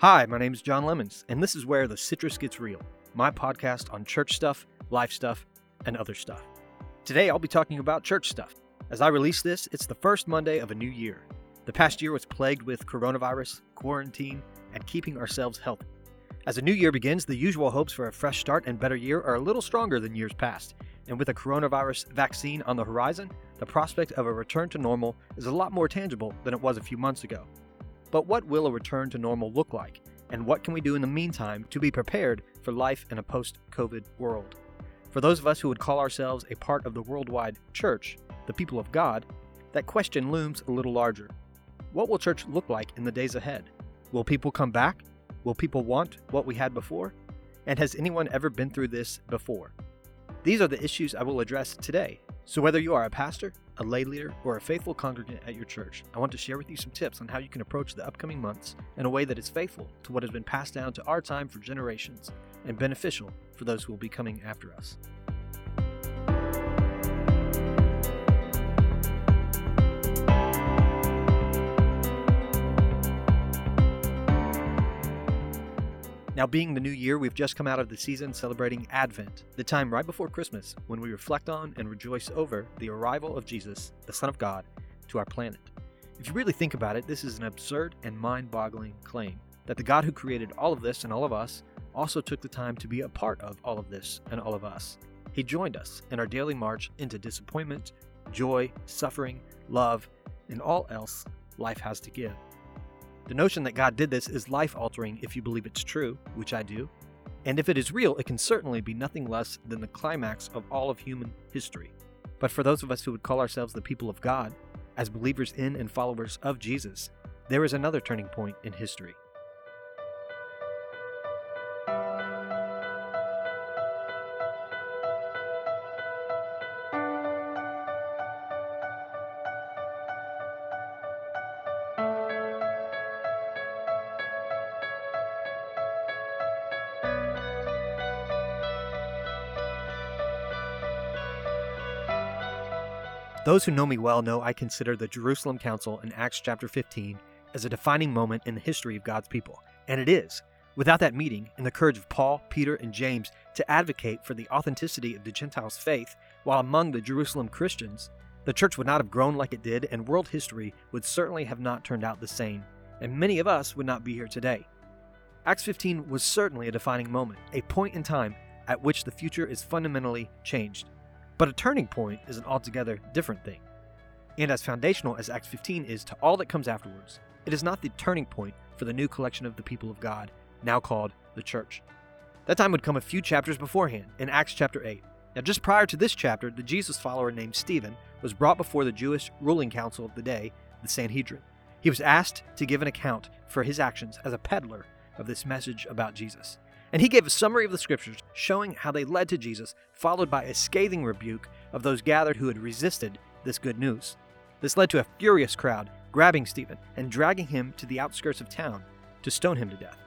Hi, my name is John Lemons, and this is where the citrus gets real my podcast on church stuff, life stuff, and other stuff. Today, I'll be talking about church stuff. As I release this, it's the first Monday of a new year. The past year was plagued with coronavirus, quarantine, and keeping ourselves healthy. As a new year begins, the usual hopes for a fresh start and better year are a little stronger than years past. And with a coronavirus vaccine on the horizon, the prospect of a return to normal is a lot more tangible than it was a few months ago. But what will a return to normal look like? And what can we do in the meantime to be prepared for life in a post COVID world? For those of us who would call ourselves a part of the worldwide church, the people of God, that question looms a little larger. What will church look like in the days ahead? Will people come back? Will people want what we had before? And has anyone ever been through this before? These are the issues I will address today so, whether you are a pastor, a lay leader, or a faithful congregant at your church, I want to share with you some tips on how you can approach the upcoming months in a way that is faithful to what has been passed down to our time for generations and beneficial for those who will be coming after us. Now, being the new year, we've just come out of the season celebrating Advent, the time right before Christmas when we reflect on and rejoice over the arrival of Jesus, the Son of God, to our planet. If you really think about it, this is an absurd and mind boggling claim that the God who created all of this and all of us also took the time to be a part of all of this and all of us. He joined us in our daily march into disappointment, joy, suffering, love, and all else life has to give. The notion that God did this is life altering if you believe it's true, which I do. And if it is real, it can certainly be nothing less than the climax of all of human history. But for those of us who would call ourselves the people of God, as believers in and followers of Jesus, there is another turning point in history. Those who know me well know I consider the Jerusalem Council in Acts chapter 15 as a defining moment in the history of God's people. And it is. Without that meeting and the courage of Paul, Peter, and James to advocate for the authenticity of the Gentiles' faith while among the Jerusalem Christians, the church would not have grown like it did, and world history would certainly have not turned out the same, and many of us would not be here today. Acts 15 was certainly a defining moment, a point in time at which the future is fundamentally changed. But a turning point is an altogether different thing. And as foundational as Acts 15 is to all that comes afterwards, it is not the turning point for the new collection of the people of God, now called the church. That time would come a few chapters beforehand, in Acts chapter 8. Now, just prior to this chapter, the Jesus follower named Stephen was brought before the Jewish ruling council of the day, the Sanhedrin. He was asked to give an account for his actions as a peddler of this message about Jesus. And he gave a summary of the scriptures showing how they led to Jesus, followed by a scathing rebuke of those gathered who had resisted this good news. This led to a furious crowd grabbing Stephen and dragging him to the outskirts of town to stone him to death,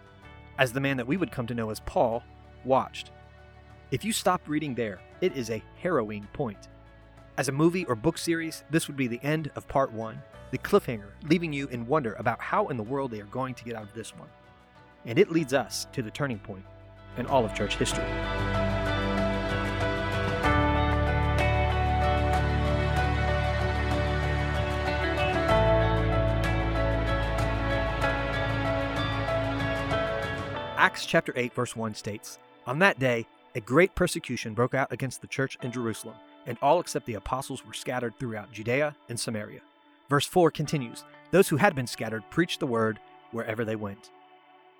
as the man that we would come to know as Paul watched. If you stop reading there, it is a harrowing point. As a movie or book series, this would be the end of part one, the cliffhanger, leaving you in wonder about how in the world they are going to get out of this one. And it leads us to the turning point in all of church history. Acts chapter 8 verse 1 states, On that day a great persecution broke out against the church in Jerusalem, and all except the apostles were scattered throughout Judea and Samaria. Verse 4 continues, Those who had been scattered preached the word wherever they went.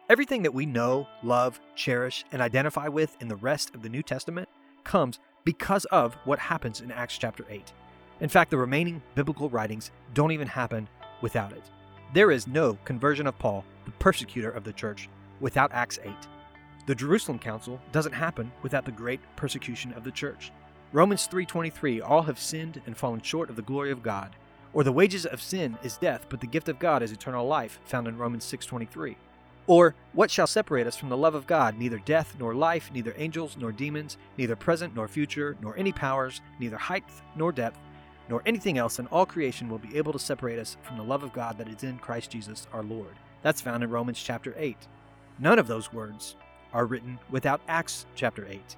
Everything that we know, love, cherish, and identify with in the rest of the New Testament comes because of what happens in Acts chapter 8. In fact, the remaining biblical writings don't even happen without it. There is no conversion of Paul, the persecutor of the church, without Acts 8. The Jerusalem Council doesn't happen without the great persecution of the church. Romans 3:23 all have sinned and fallen short of the glory of God. Or the wages of sin is death, but the gift of God is eternal life, found in Romans 6:23. Or, what shall separate us from the love of God? Neither death, nor life, neither angels, nor demons, neither present, nor future, nor any powers, neither height, nor depth, nor anything else in all creation will be able to separate us from the love of God that is in Christ Jesus our Lord. That's found in Romans chapter 8. None of those words are written without Acts chapter 8.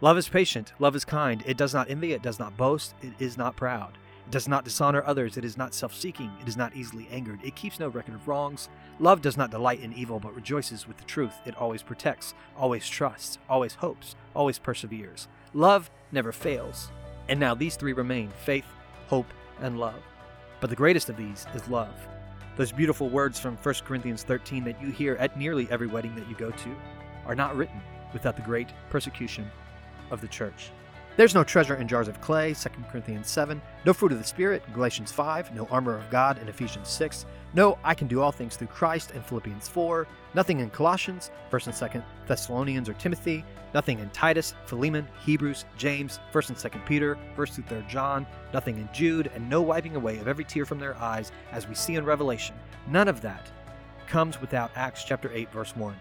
Love is patient, love is kind, it does not envy, it does not boast, it is not proud. Does not dishonor others, it is not self seeking, it is not easily angered, it keeps no record of wrongs. Love does not delight in evil, but rejoices with the truth. It always protects, always trusts, always hopes, always perseveres. Love never fails. And now these three remain faith, hope, and love. But the greatest of these is love. Those beautiful words from 1 Corinthians 13 that you hear at nearly every wedding that you go to are not written without the great persecution of the church. There's no treasure in jars of clay, 2 Corinthians 7, no fruit of the Spirit, Galatians 5, no armor of God in Ephesians 6, no I can do all things through Christ in Philippians 4, nothing in Colossians, 1st and 2nd Thessalonians or Timothy, nothing in Titus, Philemon, Hebrews, James, 1st and 2nd Peter, 1st through 3rd John, nothing in Jude, and no wiping away of every tear from their eyes as we see in Revelation. None of that comes without Acts chapter 8 verse 1.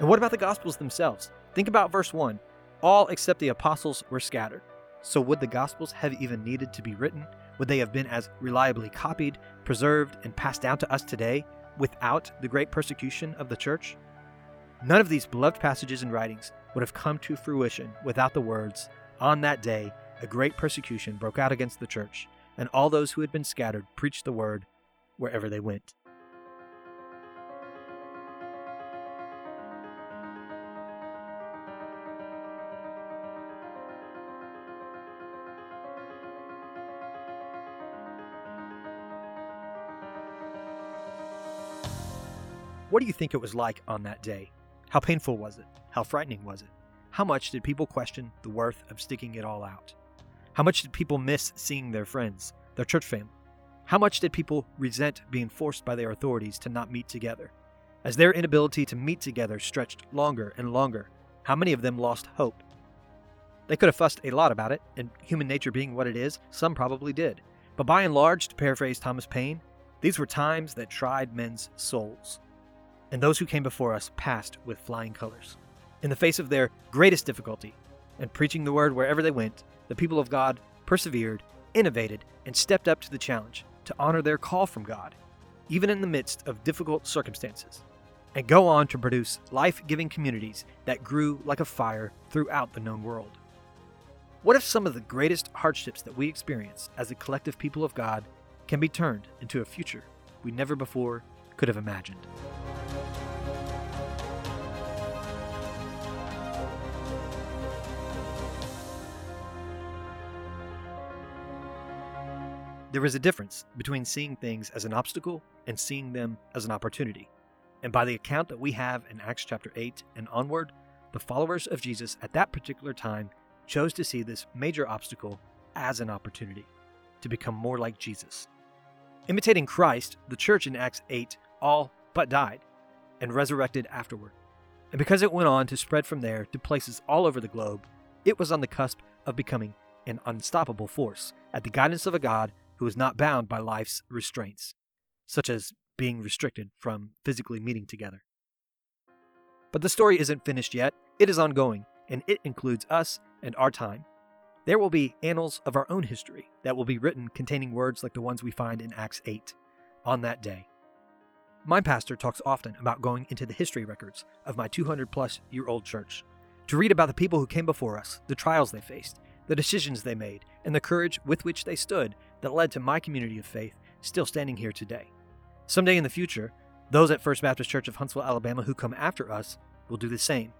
And what about the Gospels themselves? Think about verse 1. All except the apostles were scattered. So would the Gospels have even needed to be written? Would they have been as reliably copied, preserved, and passed down to us today without the great persecution of the church? None of these beloved passages and writings would have come to fruition without the words, On that day, a great persecution broke out against the church, and all those who had been scattered preached the word wherever they went. What do you think it was like on that day? How painful was it? How frightening was it? How much did people question the worth of sticking it all out? How much did people miss seeing their friends, their church family? How much did people resent being forced by their authorities to not meet together? As their inability to meet together stretched longer and longer, how many of them lost hope? They could have fussed a lot about it, and human nature being what it is, some probably did. But by and large, to paraphrase Thomas Paine, these were times that tried men's souls and those who came before us passed with flying colors. In the face of their greatest difficulty, and preaching the word wherever they went, the people of God persevered, innovated, and stepped up to the challenge to honor their call from God, even in the midst of difficult circumstances, and go on to produce life giving communities that grew like a fire throughout the known world. What if some of the greatest hardships that we experience as a collective people of God can be turned into a future we never before could have imagined? There is a difference between seeing things as an obstacle and seeing them as an opportunity. And by the account that we have in Acts chapter 8 and onward, the followers of Jesus at that particular time chose to see this major obstacle as an opportunity to become more like Jesus. Imitating Christ, the church in Acts 8 all but died and resurrected afterward. And because it went on to spread from there to places all over the globe, it was on the cusp of becoming an unstoppable force at the guidance of a God who is not bound by life's restraints, such as being restricted from physically meeting together. But the story isn't finished yet, it is ongoing, and it includes us and our time. There will be annals of our own history that will be written containing words like the ones we find in Acts 8 on that day. My pastor talks often about going into the history records of my 200 plus year old church to read about the people who came before us, the trials they faced, the decisions they made, and the courage with which they stood that led to my community of faith still standing here today. Someday in the future, those at First Baptist Church of Huntsville, Alabama who come after us will do the same.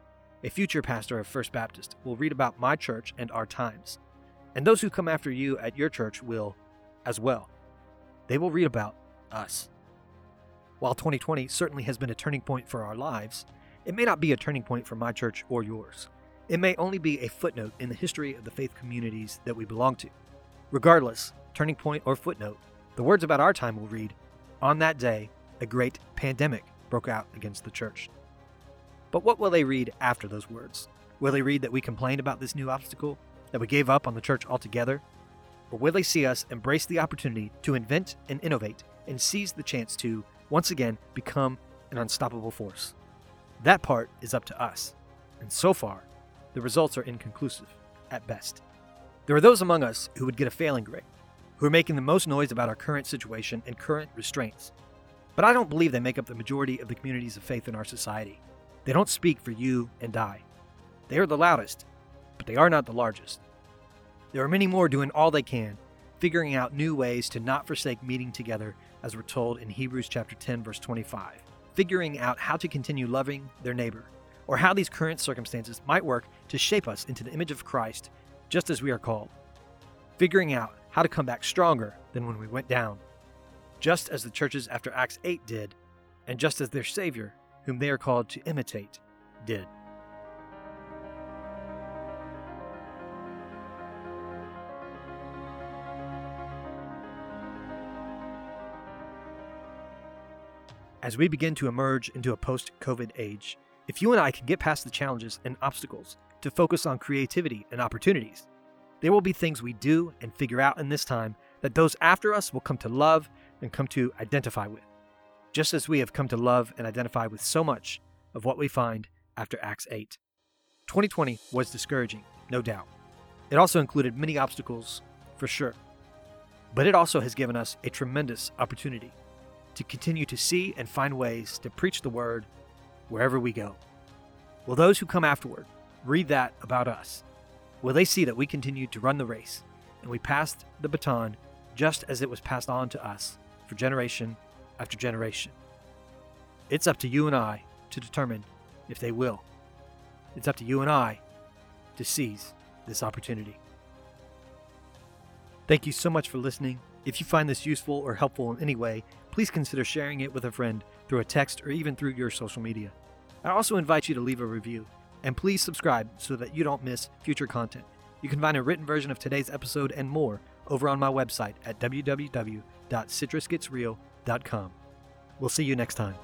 A future pastor of First Baptist will read about my church and our times. And those who come after you at your church will as well. They will read about us. While 2020 certainly has been a turning point for our lives, it may not be a turning point for my church or yours. It may only be a footnote in the history of the faith communities that we belong to. Regardless, turning point or footnote, the words about our time will read On that day, a great pandemic broke out against the church. But what will they read after those words? Will they read that we complained about this new obstacle, that we gave up on the church altogether? Or will they see us embrace the opportunity to invent and innovate and seize the chance to, once again, become an unstoppable force? That part is up to us. And so far, the results are inconclusive, at best. There are those among us who would get a failing grade, who are making the most noise about our current situation and current restraints. But I don't believe they make up the majority of the communities of faith in our society. They don't speak for you and I. They are the loudest, but they are not the largest. There are many more doing all they can, figuring out new ways to not forsake meeting together, as we're told in Hebrews chapter 10 verse 25, figuring out how to continue loving their neighbor, or how these current circumstances might work to shape us into the image of Christ, just as we are called. Figuring out how to come back stronger than when we went down, just as the churches after Acts 8 did, and just as their Savior, whom they are called to imitate, did. As we begin to emerge into a post COVID age, if you and I can get past the challenges and obstacles to focus on creativity and opportunities, there will be things we do and figure out in this time that those after us will come to love and come to identify with, just as we have come to love and identify with so much of what we find after Acts 8. 2020 was discouraging, no doubt. It also included many obstacles, for sure. But it also has given us a tremendous opportunity to continue to see and find ways to preach the word wherever we go. Will those who come afterward read that about us? Will they see that we continued to run the race and we passed the baton just as it was passed on to us for generation after generation? It's up to you and I to determine if they will. It's up to you and I to seize this opportunity. Thank you so much for listening. If you find this useful or helpful in any way, please consider sharing it with a friend through a text or even through your social media. I also invite you to leave a review, and please subscribe so that you don't miss future content. You can find a written version of today's episode and more over on my website at www.citrusgetsreal.com. We'll see you next time.